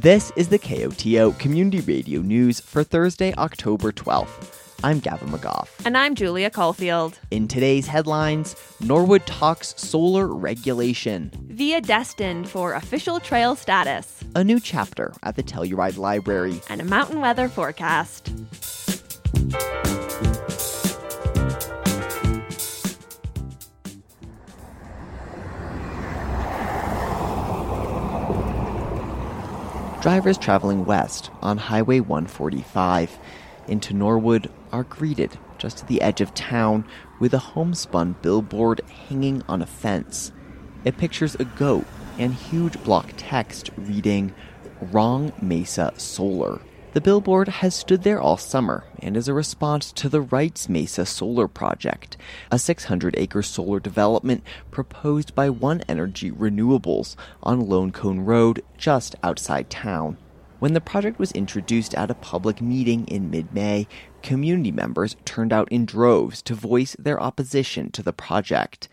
This is the KOTO Community Radio News for Thursday, October 12th. I'm Gavin McGough. And I'm Julia Caulfield. In today's headlines, Norwood talks solar regulation. Via destined for official trail status. A new chapter at the Telluride Library. And a mountain weather forecast. Drivers traveling west on Highway 145 into Norwood are greeted just at the edge of town with a homespun billboard hanging on a fence. It pictures a goat and huge block text reading Wrong Mesa Solar. The billboard has stood there all summer and is a response to the Wrights Mesa Solar Project, a 600 acre solar development proposed by One Energy Renewables on Lone Cone Road just outside town. When the project was introduced at a public meeting in mid May, community members turned out in droves to voice their opposition to the project.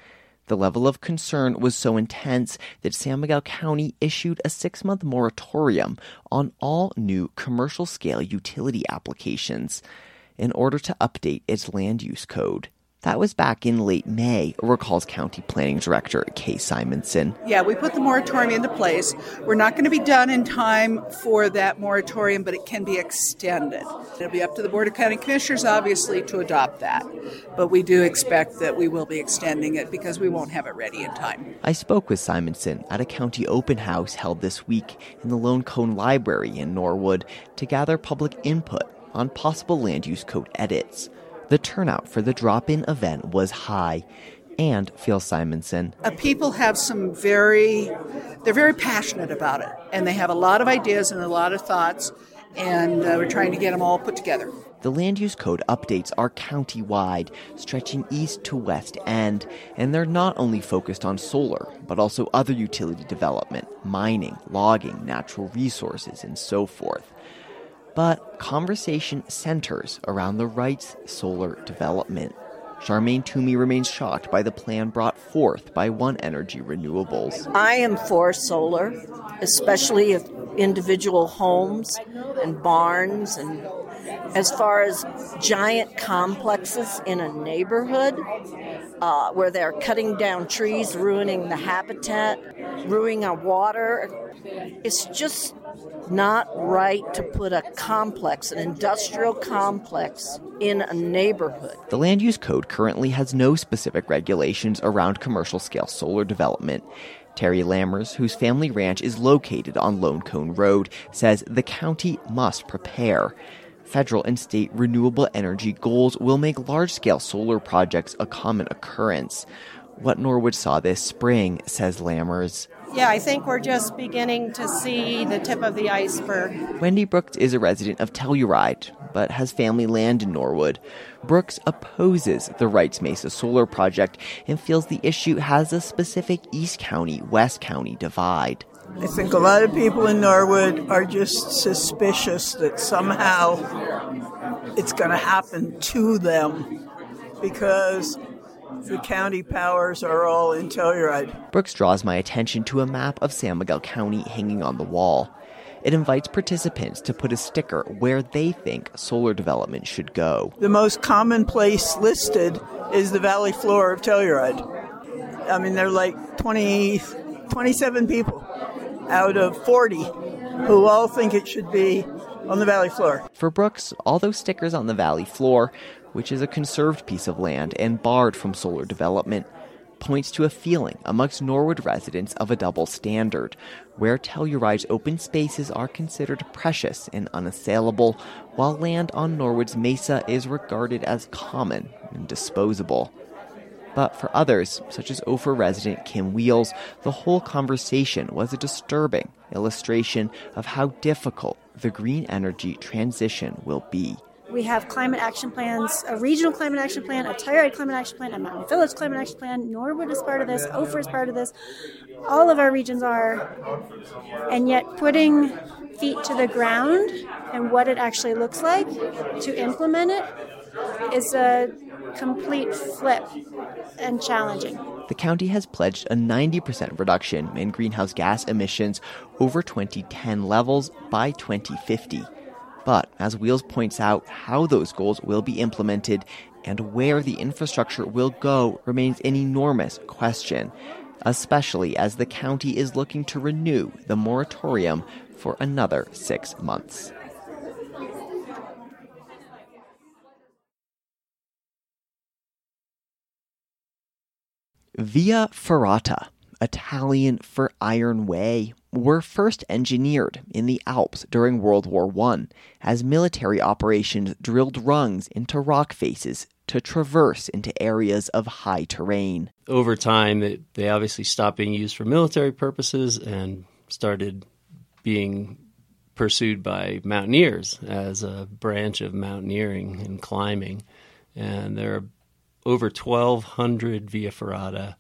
The level of concern was so intense that San Miguel County issued a six month moratorium on all new commercial scale utility applications in order to update its land use code. That was back in late May, recalls County Planning Director Kaye Simonson. Yeah, we put the moratorium into place. We're not going to be done in time for that moratorium, but it can be extended. It'll be up to the Board of County Commissioners, obviously, to adopt that. But we do expect that we will be extending it because we won't have it ready in time. I spoke with Simonson at a county open house held this week in the Lone Cone Library in Norwood to gather public input on possible land use code edits. The turnout for the drop in event was high. And Phil Simonson. Uh, people have some very, they're very passionate about it. And they have a lot of ideas and a lot of thoughts. And uh, we're trying to get them all put together. The land use code updates are county wide, stretching east to west end, and they're not only focused on solar, but also other utility development, mining, logging, natural resources, and so forth but conversation centers around the Wrights solar development. Charmaine Toomey remains shocked by the plan brought forth by One Energy Renewables. I am for solar, especially if individual homes and barns and as far as giant complexes in a neighborhood uh, where they're cutting down trees, ruining the habitat, ruining our water. It's just not right to put a complex, an industrial complex, in a neighborhood. The Land Use Code currently has no specific regulations around commercial scale solar development. Terry Lammers, whose family ranch is located on Lone Cone Road, says the county must prepare. Federal and state renewable energy goals will make large scale solar projects a common occurrence. What Norwood saw this spring, says Lammers, yeah, I think we're just beginning to see the tip of the iceberg. Wendy Brooks is a resident of Telluride, but has family land in Norwood. Brooks opposes the Wrights Mesa solar project and feels the issue has a specific East County West County divide. I think a lot of people in Norwood are just suspicious that somehow it's going to happen to them because the county powers are all in Telluride. Brooks draws my attention to a map of San Miguel County hanging on the wall. It invites participants to put a sticker where they think solar development should go. The most common place listed is the valley floor of Telluride. I mean, there are like 20, 27 people out of 40 who all think it should be on the valley floor. For Brooks, all those stickers on the valley floor which is a conserved piece of land and barred from solar development, points to a feeling amongst Norwood residents of a double standard, where Telluride's open spaces are considered precious and unassailable, while land on Norwood's mesa is regarded as common and disposable. But for others, such as Ophir resident Kim Wheels, the whole conversation was a disturbing illustration of how difficult the green energy transition will be. We have climate action plans, a regional climate action plan, a Telluride climate action plan, a Mountain Village climate action plan. Norwood is part of this. Ophir is part of this. All of our regions are. And yet, putting feet to the ground and what it actually looks like to implement it is a complete flip and challenging. The county has pledged a 90% reduction in greenhouse gas emissions over 2010 levels by 2050. But as Wheels points out, how those goals will be implemented and where the infrastructure will go remains an enormous question, especially as the county is looking to renew the moratorium for another six months. Via Ferrata, Italian for Iron Way, were first engineered in the Alps during World War I as military operations drilled rungs into rock faces to traverse into areas of high terrain. Over time, they, obviously stopped being used for military purposes and started being pursued by mountaineers as a branch of mountaineering and climbing. And there are over 1,200 via ferrata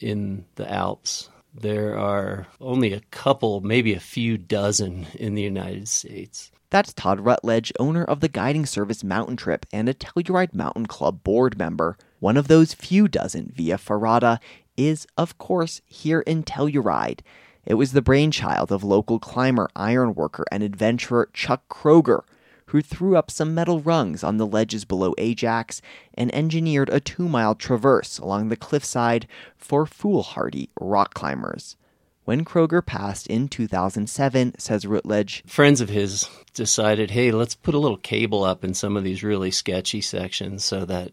in the Alps. There are only a couple, maybe a few dozen in the United States. That's Todd Rutledge, owner of the guiding service Mountain Trip and a Telluride Mountain Club board member. One of those few dozen via ferrata is, of course, here in Telluride. It was the brainchild of local climber, ironworker, and adventurer Chuck Kroger, who threw up some metal rungs on the ledges below Ajax and engineered a two mile traverse along the cliffside for foolhardy rock climbers. When Kroger passed in 2007, says Rutledge, friends of his decided, hey, let's put a little cable up in some of these really sketchy sections so that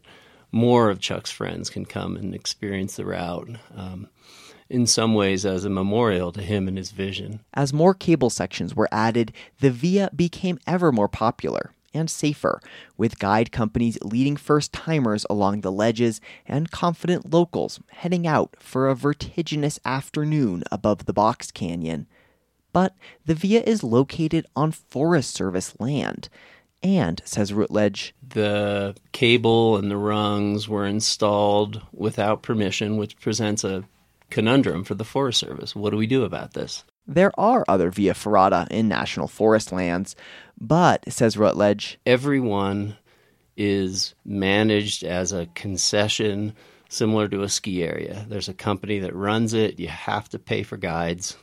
more of Chuck's friends can come and experience the route. Um, in some ways as a memorial to him and his vision. As more cable sections were added, the Via became ever more popular and safer, with guide companies leading first timers along the ledges and confident locals heading out for a vertiginous afternoon above the box canyon. But the Via is located on Forest Service land. And, says Rutledge, the cable and the rungs were installed without permission, which presents a conundrum for the Forest Service. What do we do about this? There are other via ferrata in national forest lands, but, says Rutledge, everyone is managed as a concession similar to a ski area. There's a company that runs it. You have to pay for guides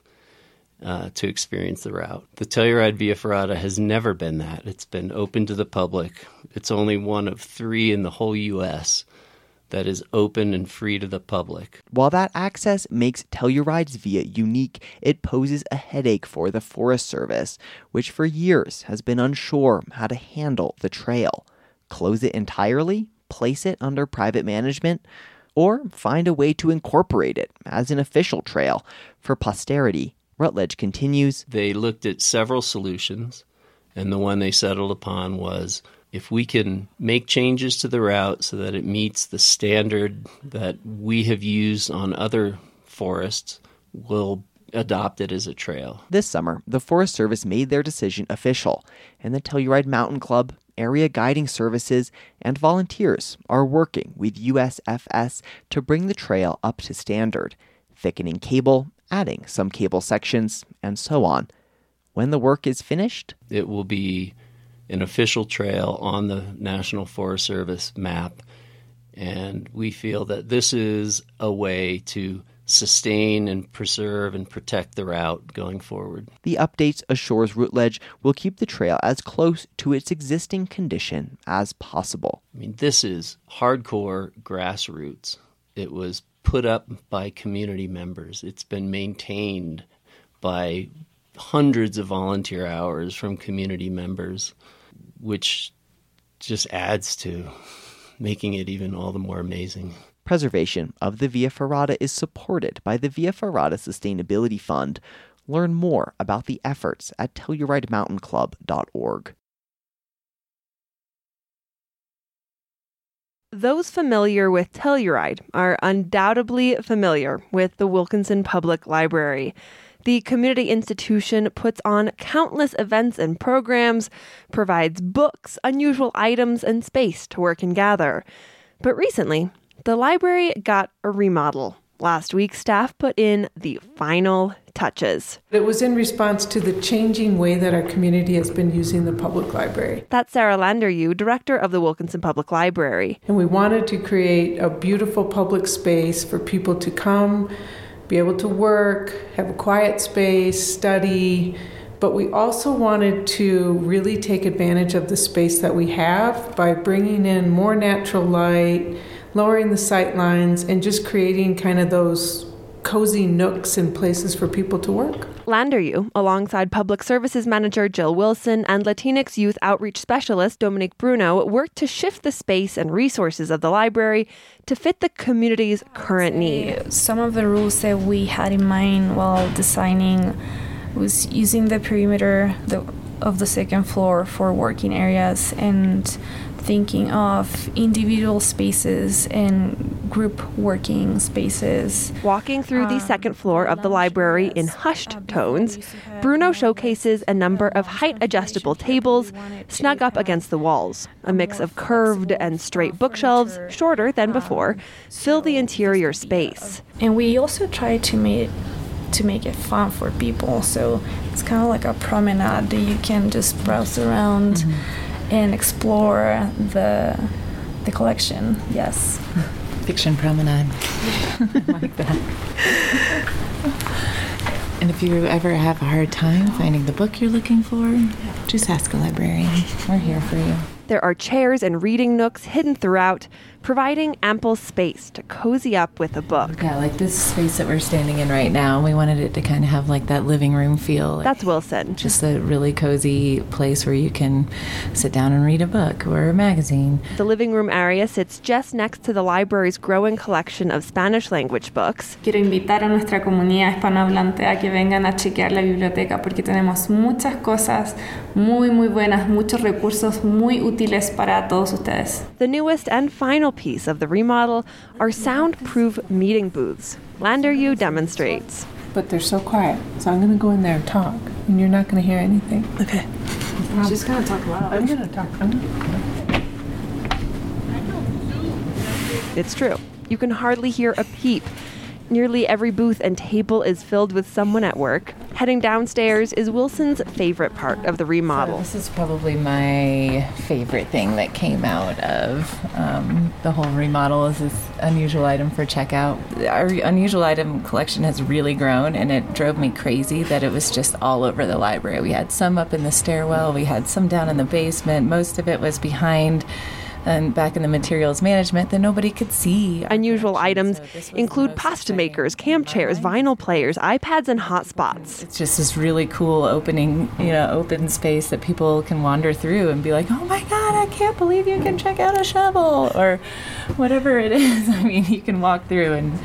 uh, to experience the route. The Telluride Via Ferrata has never been that. It's been open to the public. It's only one of three in the whole U.S that is open and free to the public. While that access makes Telluride's Via unique, it poses a headache for the Forest Service, which for years has been unsure how to handle the trail. Close it entirely? Place it under private management? Or find a way to incorporate it as an official trail for posterity? Rutledge continues. They looked at several solutions, and the one they settled upon was if we can make changes to the route so that it meets the standard that we have used on other forests, we'll adopt it as a trail. This summer, the Forest Service made their decision official, and the Telluride Mountain Club, area guiding services, and volunteers are working with USFS to bring the trail up to standard, thickening cable, adding some cable sections, and so on. When the work is finished, it will be an official trail on the National Forest Service map. And we feel that this is a way to sustain and preserve and protect the route going forward. The updates assures Rutledge will keep the trail as close to its existing condition as possible. I mean, this is hardcore grassroots. It was put up by community members, it's been maintained by hundreds of volunteer hours from community members which just adds to making it even all the more amazing. Preservation of the Via Ferrata is supported by the Via Ferrata Sustainability Fund. Learn more about the efforts at TellurideMountainClub.org. Those familiar with Telluride are undoubtedly familiar with the Wilkinson Public Library. The community institution puts on countless events and programs, provides books, unusual items, and space to work and gather. But recently, the library got a remodel, Last week, staff put in the final touches. It was in response to the changing way that our community has been using the public library. That's Sarah Landeryou, director of the Wilkinson Public Library. And we wanted to create a beautiful public space for people to come, be able to work, have a quiet space, study. But we also wanted to really take advantage of the space that we have by bringing in more natural light, lowering the sight lines, and just creating kind of those cozy nooks and places for people to work. Landeryou, alongside Public Services Manager Jill Wilson and Latinx Youth Outreach Specialist Dominique Bruno, worked to shift the space and resources of the library to fit the community's current need. Some of the rules that we had in mind while designing was using the perimeter of the second floor for working areas and thinking of individual spaces and group working spaces. Walking through the second floor of the library in hushed tones, Bruno showcases a number of height adjustable tables snug up against the walls. A mix of curved and straight bookshelves, shorter than before, fill the interior space. And we also try to make to make it fun for people. So it's kind of like a promenade that you can just browse around. Mm-hmm and explore the the collection. Yes. Fiction promenade. I like that. and if you ever have a hard time finding the book you're looking for, just ask a librarian. We're here for you. There are chairs and reading nooks hidden throughout, providing ample space to cozy up with a book. Yeah, like this space that we're standing in right now, we wanted it to kind of have like that living room feel. That's Wilson. Just a really cozy place where you can sit down and read a book or a magazine. The living room area sits just next to the library's growing collection of Spanish language books. Quiero invitar a nuestra comunidad hispanohablante a que vengan a chequear la biblioteca porque tenemos muchas cosas muy muy buenas, muchos recursos muy útiles para todos ustedes. The newest and final piece of the remodel are soundproof meeting booths. Lander Landeryou demonstrates. But they're so quiet, so I'm going to go in there and talk, and you're not going to hear anything. Okay. She's going to talk loud. I'm going to talk. Gonna... It's true. You can hardly hear a peep Nearly every booth and table is filled with someone at work. Heading downstairs is Wilson's favorite part of the remodel. So this is probably my favorite thing that came out of um, the whole remodel is this unusual item for checkout. Our unusual item collection has really grown, and it drove me crazy that it was just all over the library. We had some up in the stairwell, we had some down in the basement. Most of it was behind and back in the materials management that nobody could see. Unusual items so include pasta makers, camp chairs, vinyl players, iPads, and hotspots. It's just this really cool opening, you know, open space that people can wander through and be like, "Oh my God, I can't believe you can check out a shovel," or whatever it is. I mean, you can walk through and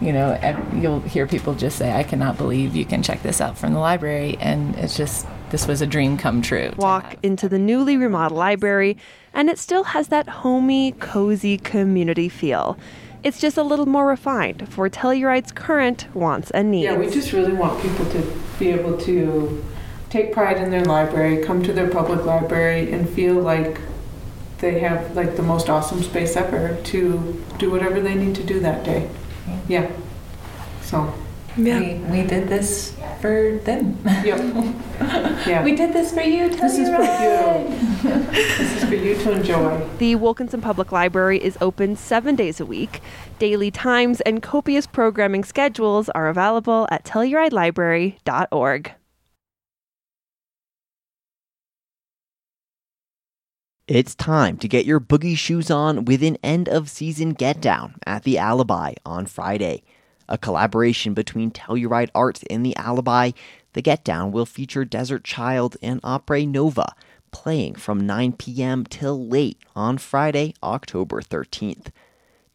you know, you'll hear people just say, I cannot believe you can check this out from the library. And it's just, this was a dream come true. Walk into the newly remodeled library and it still has that homey, cozy community feel. It's just a little more refined for Telluride's current wants and needs. Yeah, we just really want people to be able to take pride in their library, come to their public library, and feel like they have like the most awesome space ever to do whatever they need to do that day. Yeah. So yeah. We, we did this for them. Yep. Yeah. we did this for you. This is for you. this is for you to enjoy. The Wilkinson Public Library is open seven days a week. Daily times and copious programming schedules are available at TellurideLibrary.org. It's time to get your boogie shoes on with an end of season get down at the Alibi on Friday a collaboration between Telluride Arts and The Alibi. The Get Down will feature Desert Child and Opera Nova playing from 9 p.m. till late on Friday, October 13th.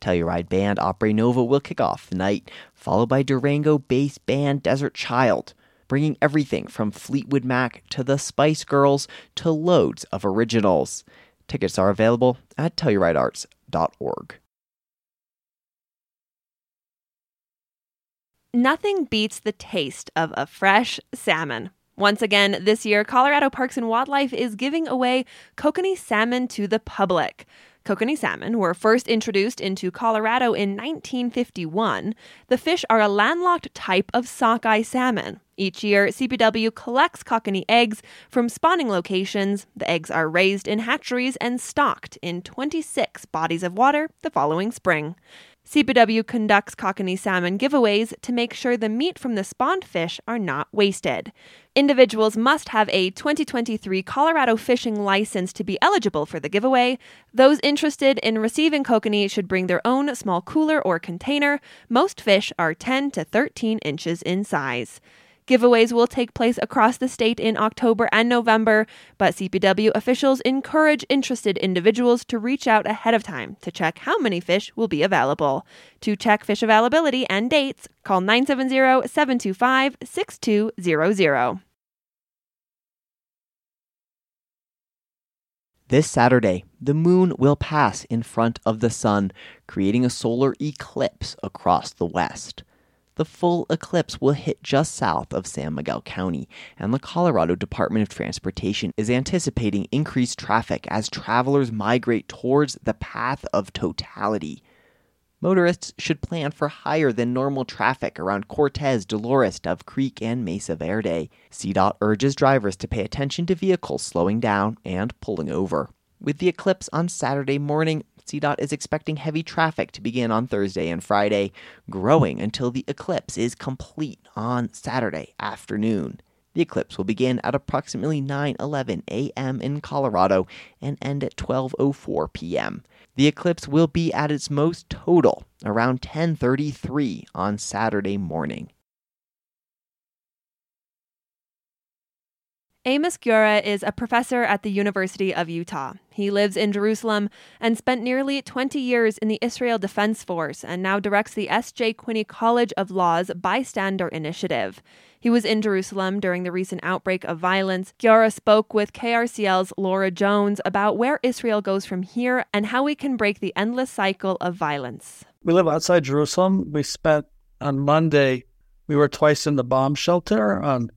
Telluride band Opera Nova will kick off the night, followed by Durango bass band Desert Child, bringing everything from Fleetwood Mac to the Spice Girls to loads of originals. Tickets are available at TellurideArts.org. Nothing beats the taste of a fresh salmon. Once again, this year, Colorado Parks and Wildlife is giving away kokanee salmon to the public. Kokanee salmon were first introduced into Colorado in 1951. The fish are a landlocked type of sockeye salmon. Each year, CPW collects kokanee eggs from spawning locations. The eggs are raised in hatcheries and stocked in 26 bodies of water the following spring. CPW conducts kokanee salmon giveaways to make sure the meat from the spawned fish are not wasted. Individuals must have a 2023 Colorado fishing license to be eligible for the giveaway. Those interested in receiving kokanee should bring their own small cooler or container. Most fish are 10 to 13 inches in size. Giveaways will take place across the state in October and November, but CPW officials encourage interested individuals to reach out ahead of time to check how many fish will be available. To check fish availability and dates, call 970 725 6200. This Saturday, the moon will pass in front of the sun, creating a solar eclipse across the west. The full eclipse will hit just south of San Miguel County, and the Colorado Department of Transportation is anticipating increased traffic as travelers migrate towards the path of totality. Motorists should plan for higher than normal traffic around Cortez, Dolores, Dove Creek, and Mesa Verde. CDOT urges drivers to pay attention to vehicles slowing down and pulling over. With the eclipse on Saturday morning, CDOT is expecting heavy traffic to begin on Thursday and Friday, growing until the eclipse is complete on Saturday afternoon. The eclipse will begin at approximately 9:11 a.m. in Colorado and end at 12:04 p.m. The eclipse will be at its most total around 10:33 on Saturday morning. Amos Guiora is a professor at the University of Utah. He lives in Jerusalem and spent nearly 20 years in the Israel Defense Force and now directs the S.J. Quinney College of Law's Bystander Initiative. He was in Jerusalem during the recent outbreak of violence. Guiora spoke with KRCL's Laura Jones about where Israel goes from here and how we can break the endless cycle of violence. We live outside Jerusalem. We spent on Monday, we were twice in the bomb shelter. On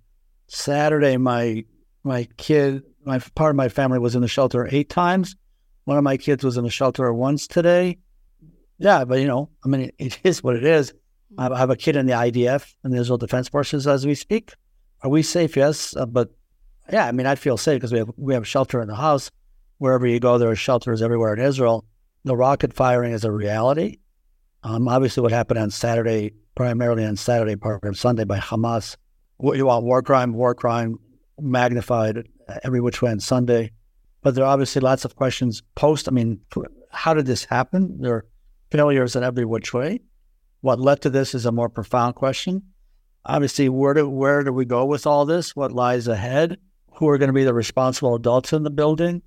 Saturday, my my kid, my part of my family was in the shelter eight times. One of my kids was in the shelter once today. Yeah, but you know, I mean, it is what it is. I have a kid in the IDF and the Israel Defense Forces as we speak. Are we safe? Yes, uh, but yeah, I mean, I feel safe because we have we have shelter in the house. Wherever you go, there are shelters everywhere in Israel. The rocket firing is a reality. Um, obviously, what happened on Saturday, primarily on Saturday, part of Sunday by Hamas. What you want, war crime, war crime, magnified every which way on Sunday. But there are obviously lots of questions post. I mean, how did this happen? There are failures in every which way. What led to this is a more profound question. Obviously, where do where do we go with all this? What lies ahead? Who are going to be the responsible adults in the building?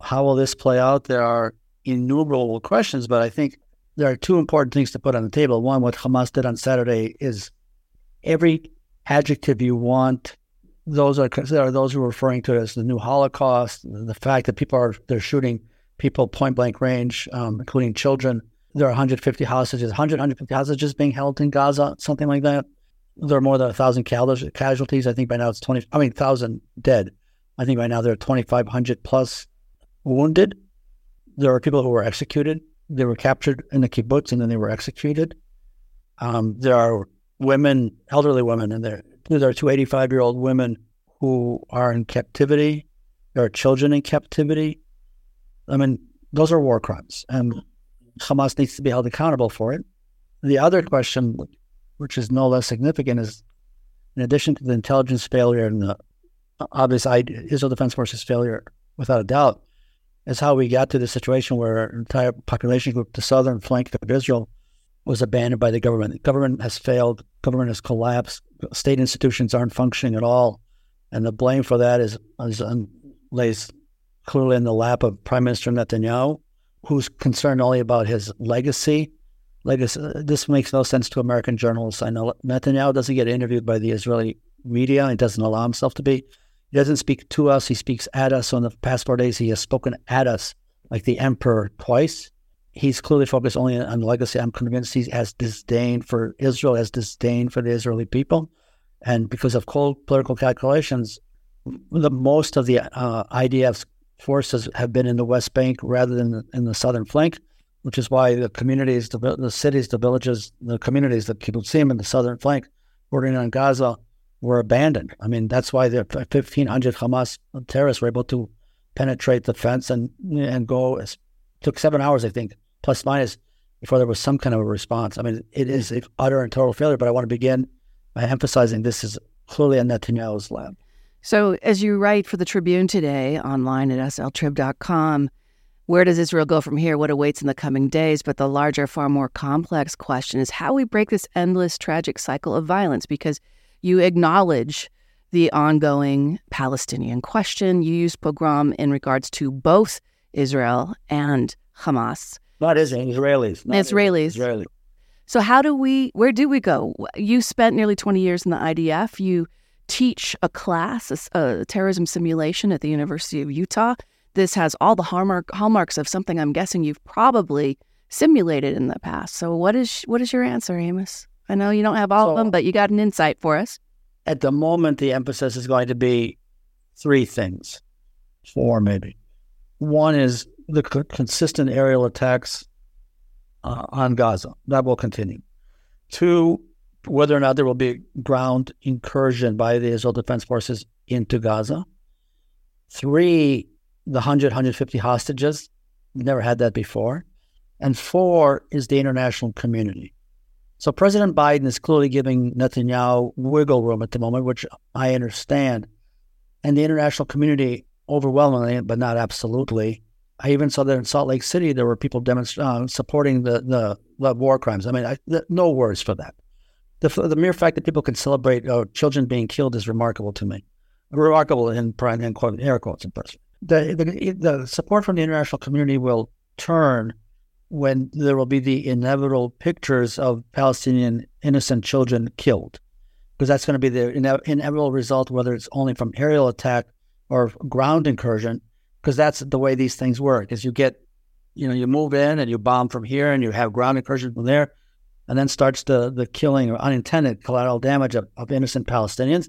How will this play out? There are innumerable questions, but I think there are two important things to put on the table. One, what Hamas did on Saturday is every adjective you want those are those who are referring to it as the new Holocaust. The fact that people are they're shooting people point blank range, um, including children. There are 150 hostages, 100, 150 hostages being held in Gaza, something like that. There are more than a thousand casualties. I think by now it's 20. I mean, thousand dead. I think right now there are 2,500 plus wounded. There are people who were executed. They were captured in the kibbutz and then they were executed. Um, there are women, elderly women, in there there are two 85 year old women who are in captivity. There are children in captivity. I mean, those are war crimes, and Hamas needs to be held accountable for it. The other question, which is no less significant, is in addition to the intelligence failure and the obvious Israel Defense Forces failure, without a doubt, is how we got to the situation where an entire population group, the southern flank of Israel, was abandoned by the government. The government has failed. Government has collapsed. State institutions aren't functioning at all, and the blame for that is, is lays clearly in the lap of Prime Minister Netanyahu, who's concerned only about his legacy. Legacy. Uh, this makes no sense to American journalists. I know Netanyahu doesn't get interviewed by the Israeli media. He doesn't allow himself to be. He doesn't speak to us. He speaks at us. So in the past four days, he has spoken at us like the emperor twice he's clearly focused only on the legacy. I'm convinced he has disdain for Israel, has disdain for the Israeli people. And because of cold political calculations, the most of the uh, IDF's forces have been in the West Bank rather than in the southern flank, which is why the communities, the, the cities, the villages, the communities, the kibbutzim in the southern flank bordering on Gaza were abandoned. I mean, that's why the 1,500 Hamas terrorists were able to penetrate the fence and and go. It took seven hours, I think, plus minus, before there was some kind of a response. I mean, it is an utter and total failure. But I want to begin by emphasizing this is clearly on Netanyahu's lab. So, as you write for the Tribune today online at sltrib.com, where does Israel go from here? What awaits in the coming days? But the larger, far more complex question is how we break this endless, tragic cycle of violence because you acknowledge the ongoing Palestinian question. You use pogrom in regards to both Israel and Hamas. Not Israel, Israelis. Not Israelis. Israeli. So, how do we, where do we go? You spent nearly 20 years in the IDF. You teach a class, a, a terrorism simulation at the University of Utah. This has all the hallmark, hallmarks of something I'm guessing you've probably simulated in the past. So, what is what is your answer, Amos? I know you don't have all so, of them, but you got an insight for us. At the moment, the emphasis is going to be three things, four maybe. One is the c- consistent aerial attacks uh, on Gaza. That will continue. Two, whether or not there will be ground incursion by the Israel Defense Forces into Gaza. Three, the 100, 150 hostages. Never had that before. And four is the international community. So President Biden is clearly giving Netanyahu wiggle room at the moment, which I understand. And the international community, overwhelmingly, but not absolutely. I even saw that in Salt Lake City, there were people demonstrating, uh, supporting the, the, the war crimes. I mean, I, the, no words for that. The, the mere fact that people can celebrate uh, children being killed is remarkable to me. Remarkable in, in quote, air quotes, in person. The, the, the support from the international community will turn when there will be the inevitable pictures of Palestinian innocent children killed, because that's going to be the ine- inevitable result, whether it's only from aerial attack or ground incursion, because that's the way these things work. Is you get, you know, you move in and you bomb from here, and you have ground incursion from there, and then starts the the killing or unintended collateral damage of, of innocent Palestinians,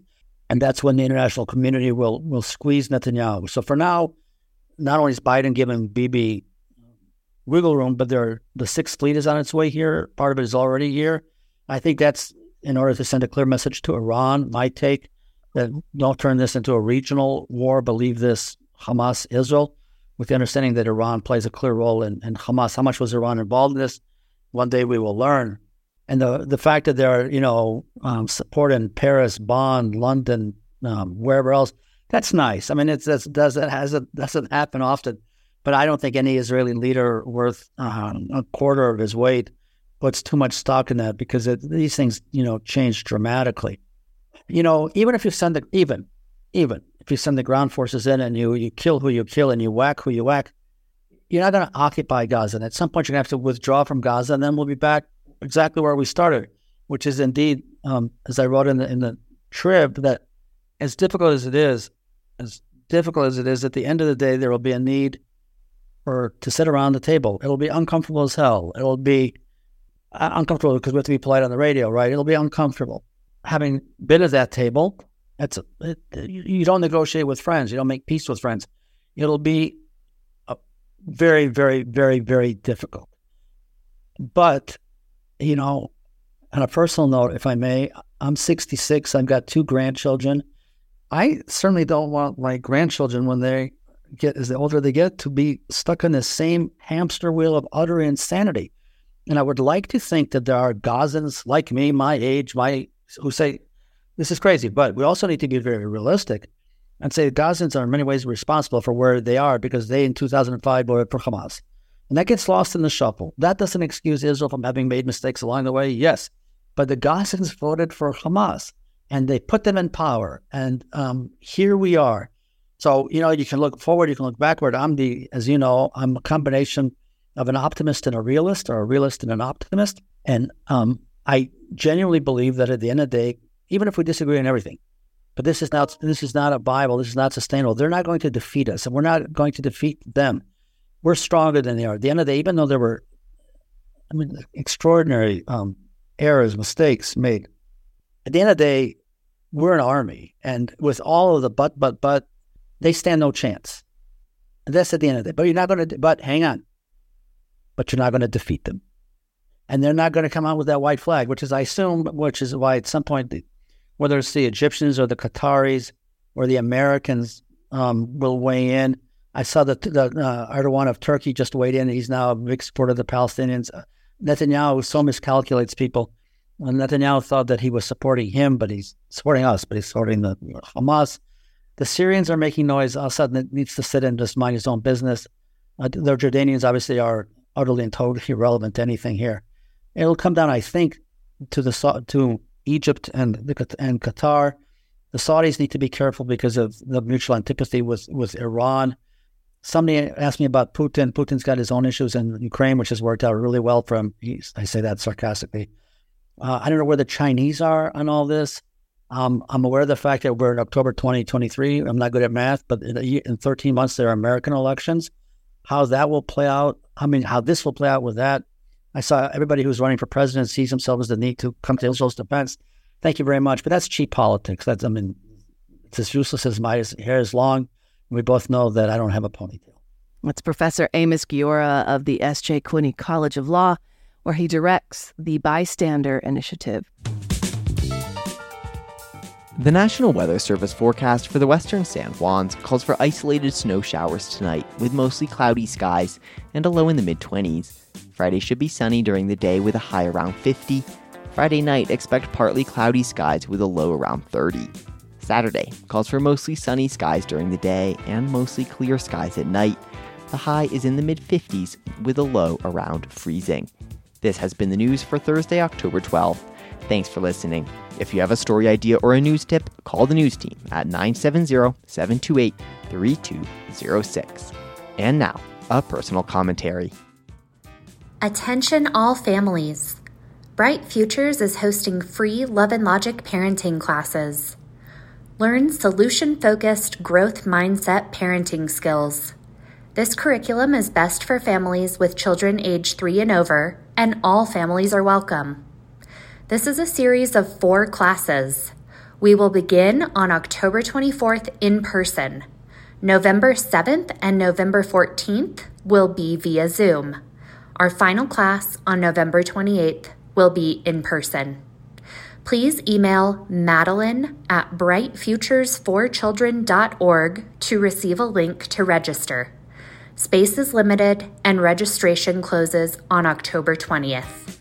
and that's when the international community will will squeeze Netanyahu. So for now, not only is Biden giving Bibi wiggle room, but there the Sixth Fleet is on its way here. Part of it is already here. I think that's in order to send a clear message to Iran. My take that don't turn this into a regional war, but leave this Hamas Israel, with the understanding that Iran plays a clear role in, in Hamas. How much was Iran involved in this? One day we will learn. And the the fact that there are you know um, support in Paris, Bonn, London, um, wherever else, that's nice. I mean, it's that's does that has it doesn't happen often. But I don't think any Israeli leader worth um, a quarter of his weight puts too much stock in that because it, these things, you know, change dramatically. You know, even if you send the even even if you send the ground forces in and you you kill who you kill and you whack who you whack, you're not going to occupy Gaza. And at some point, you're going to have to withdraw from Gaza, and then we'll be back exactly where we started, which is indeed, um, as I wrote in the in the trib, that as difficult as it is, as difficult as it is, at the end of the day, there will be a need or to sit around the table. It'll be uncomfortable as hell. It'll be uh, uncomfortable because we have to be polite on the radio, right? It'll be uncomfortable. Having been at that table, it's a, it, you don't negotiate with friends. You don't make peace with friends. It'll be very, very, very, very difficult. But, you know, on a personal note, if I may, I'm 66. I've got two grandchildren. I certainly don't want my grandchildren when they get as the older they get to be stuck in the same hamster wheel of utter insanity. And I would like to think that there are Gazans like me, my age, my who say this is crazy, but we also need to be very realistic and say Gazans are in many ways responsible for where they are because they in 2005 voted for Hamas. And that gets lost in the shuffle. That doesn't excuse Israel from having made mistakes along the way, yes. But the Gazans voted for Hamas and they put them in power. And um, here we are so, you know, you can look forward, you can look backward. I'm the, as you know, I'm a combination of an optimist and a realist, or a realist and an optimist. And um, I genuinely believe that at the end of the day, even if we disagree on everything, but this is not this is not a Bible. This is not sustainable. They're not going to defeat us, and we're not going to defeat them. We're stronger than they are. At the end of the day, even though there were, I mean, extraordinary um, errors, mistakes made, at the end of the day, we're an army, and with all of the but, but, but, they stand no chance. And that's at the end of it. But you're not going to, but hang on. But you're not going to defeat them. And they're not going to come out with that white flag, which is, I assume, which is why at some point, whether it's the Egyptians or the Qataris or the Americans um, will weigh in. I saw that the uh, Erdogan of Turkey just weighed in. He's now a big supporter of the Palestinians. Uh, Netanyahu so miscalculates people. Well, Netanyahu thought that he was supporting him, but he's supporting us, but he's supporting the Hamas. The Syrians are making noise. Assad needs to sit and just mind his own business. Uh, the Jordanians obviously are utterly and totally irrelevant to anything here. It'll come down, I think, to the to Egypt and the, and Qatar. The Saudis need to be careful because of the mutual antipathy with with Iran. Somebody asked me about Putin. Putin's got his own issues in Ukraine, which has worked out really well for him. He's, I say that sarcastically. Uh, I don't know where the Chinese are on all this. Um, I'm aware of the fact that we're in October 2023. I'm not good at math, but in, in 13 months there are American elections. How that will play out, I mean, how this will play out with that. I saw everybody who's running for president sees themselves as the need to come to Israel's defense. Thank you very much, but that's cheap politics. That's I mean, it's as useless as my hair is long. We both know that I don't have a ponytail. That's Professor Amos Guiora of the S.J. Quinney College of Law, where he directs the Bystander Initiative. The National Weather Service forecast for the western San Juans calls for isolated snow showers tonight with mostly cloudy skies and a low in the mid 20s. Friday should be sunny during the day with a high around 50. Friday night, expect partly cloudy skies with a low around 30. Saturday calls for mostly sunny skies during the day and mostly clear skies at night. The high is in the mid 50s with a low around freezing. This has been the news for Thursday, October 12th. Thanks for listening. If you have a story idea or a news tip, call the news team at 970 728 3206. And now, a personal commentary. Attention, all families. Bright Futures is hosting free Love and Logic parenting classes. Learn solution focused growth mindset parenting skills. This curriculum is best for families with children age 3 and over, and all families are welcome. This is a series of four classes. We will begin on October 24th in person. November 7th and November 14th will be via Zoom. Our final class on November 28th will be in person. Please email Madeline at brightfuturesforchildren.org to receive a link to register. Space is limited and registration closes on October 20th.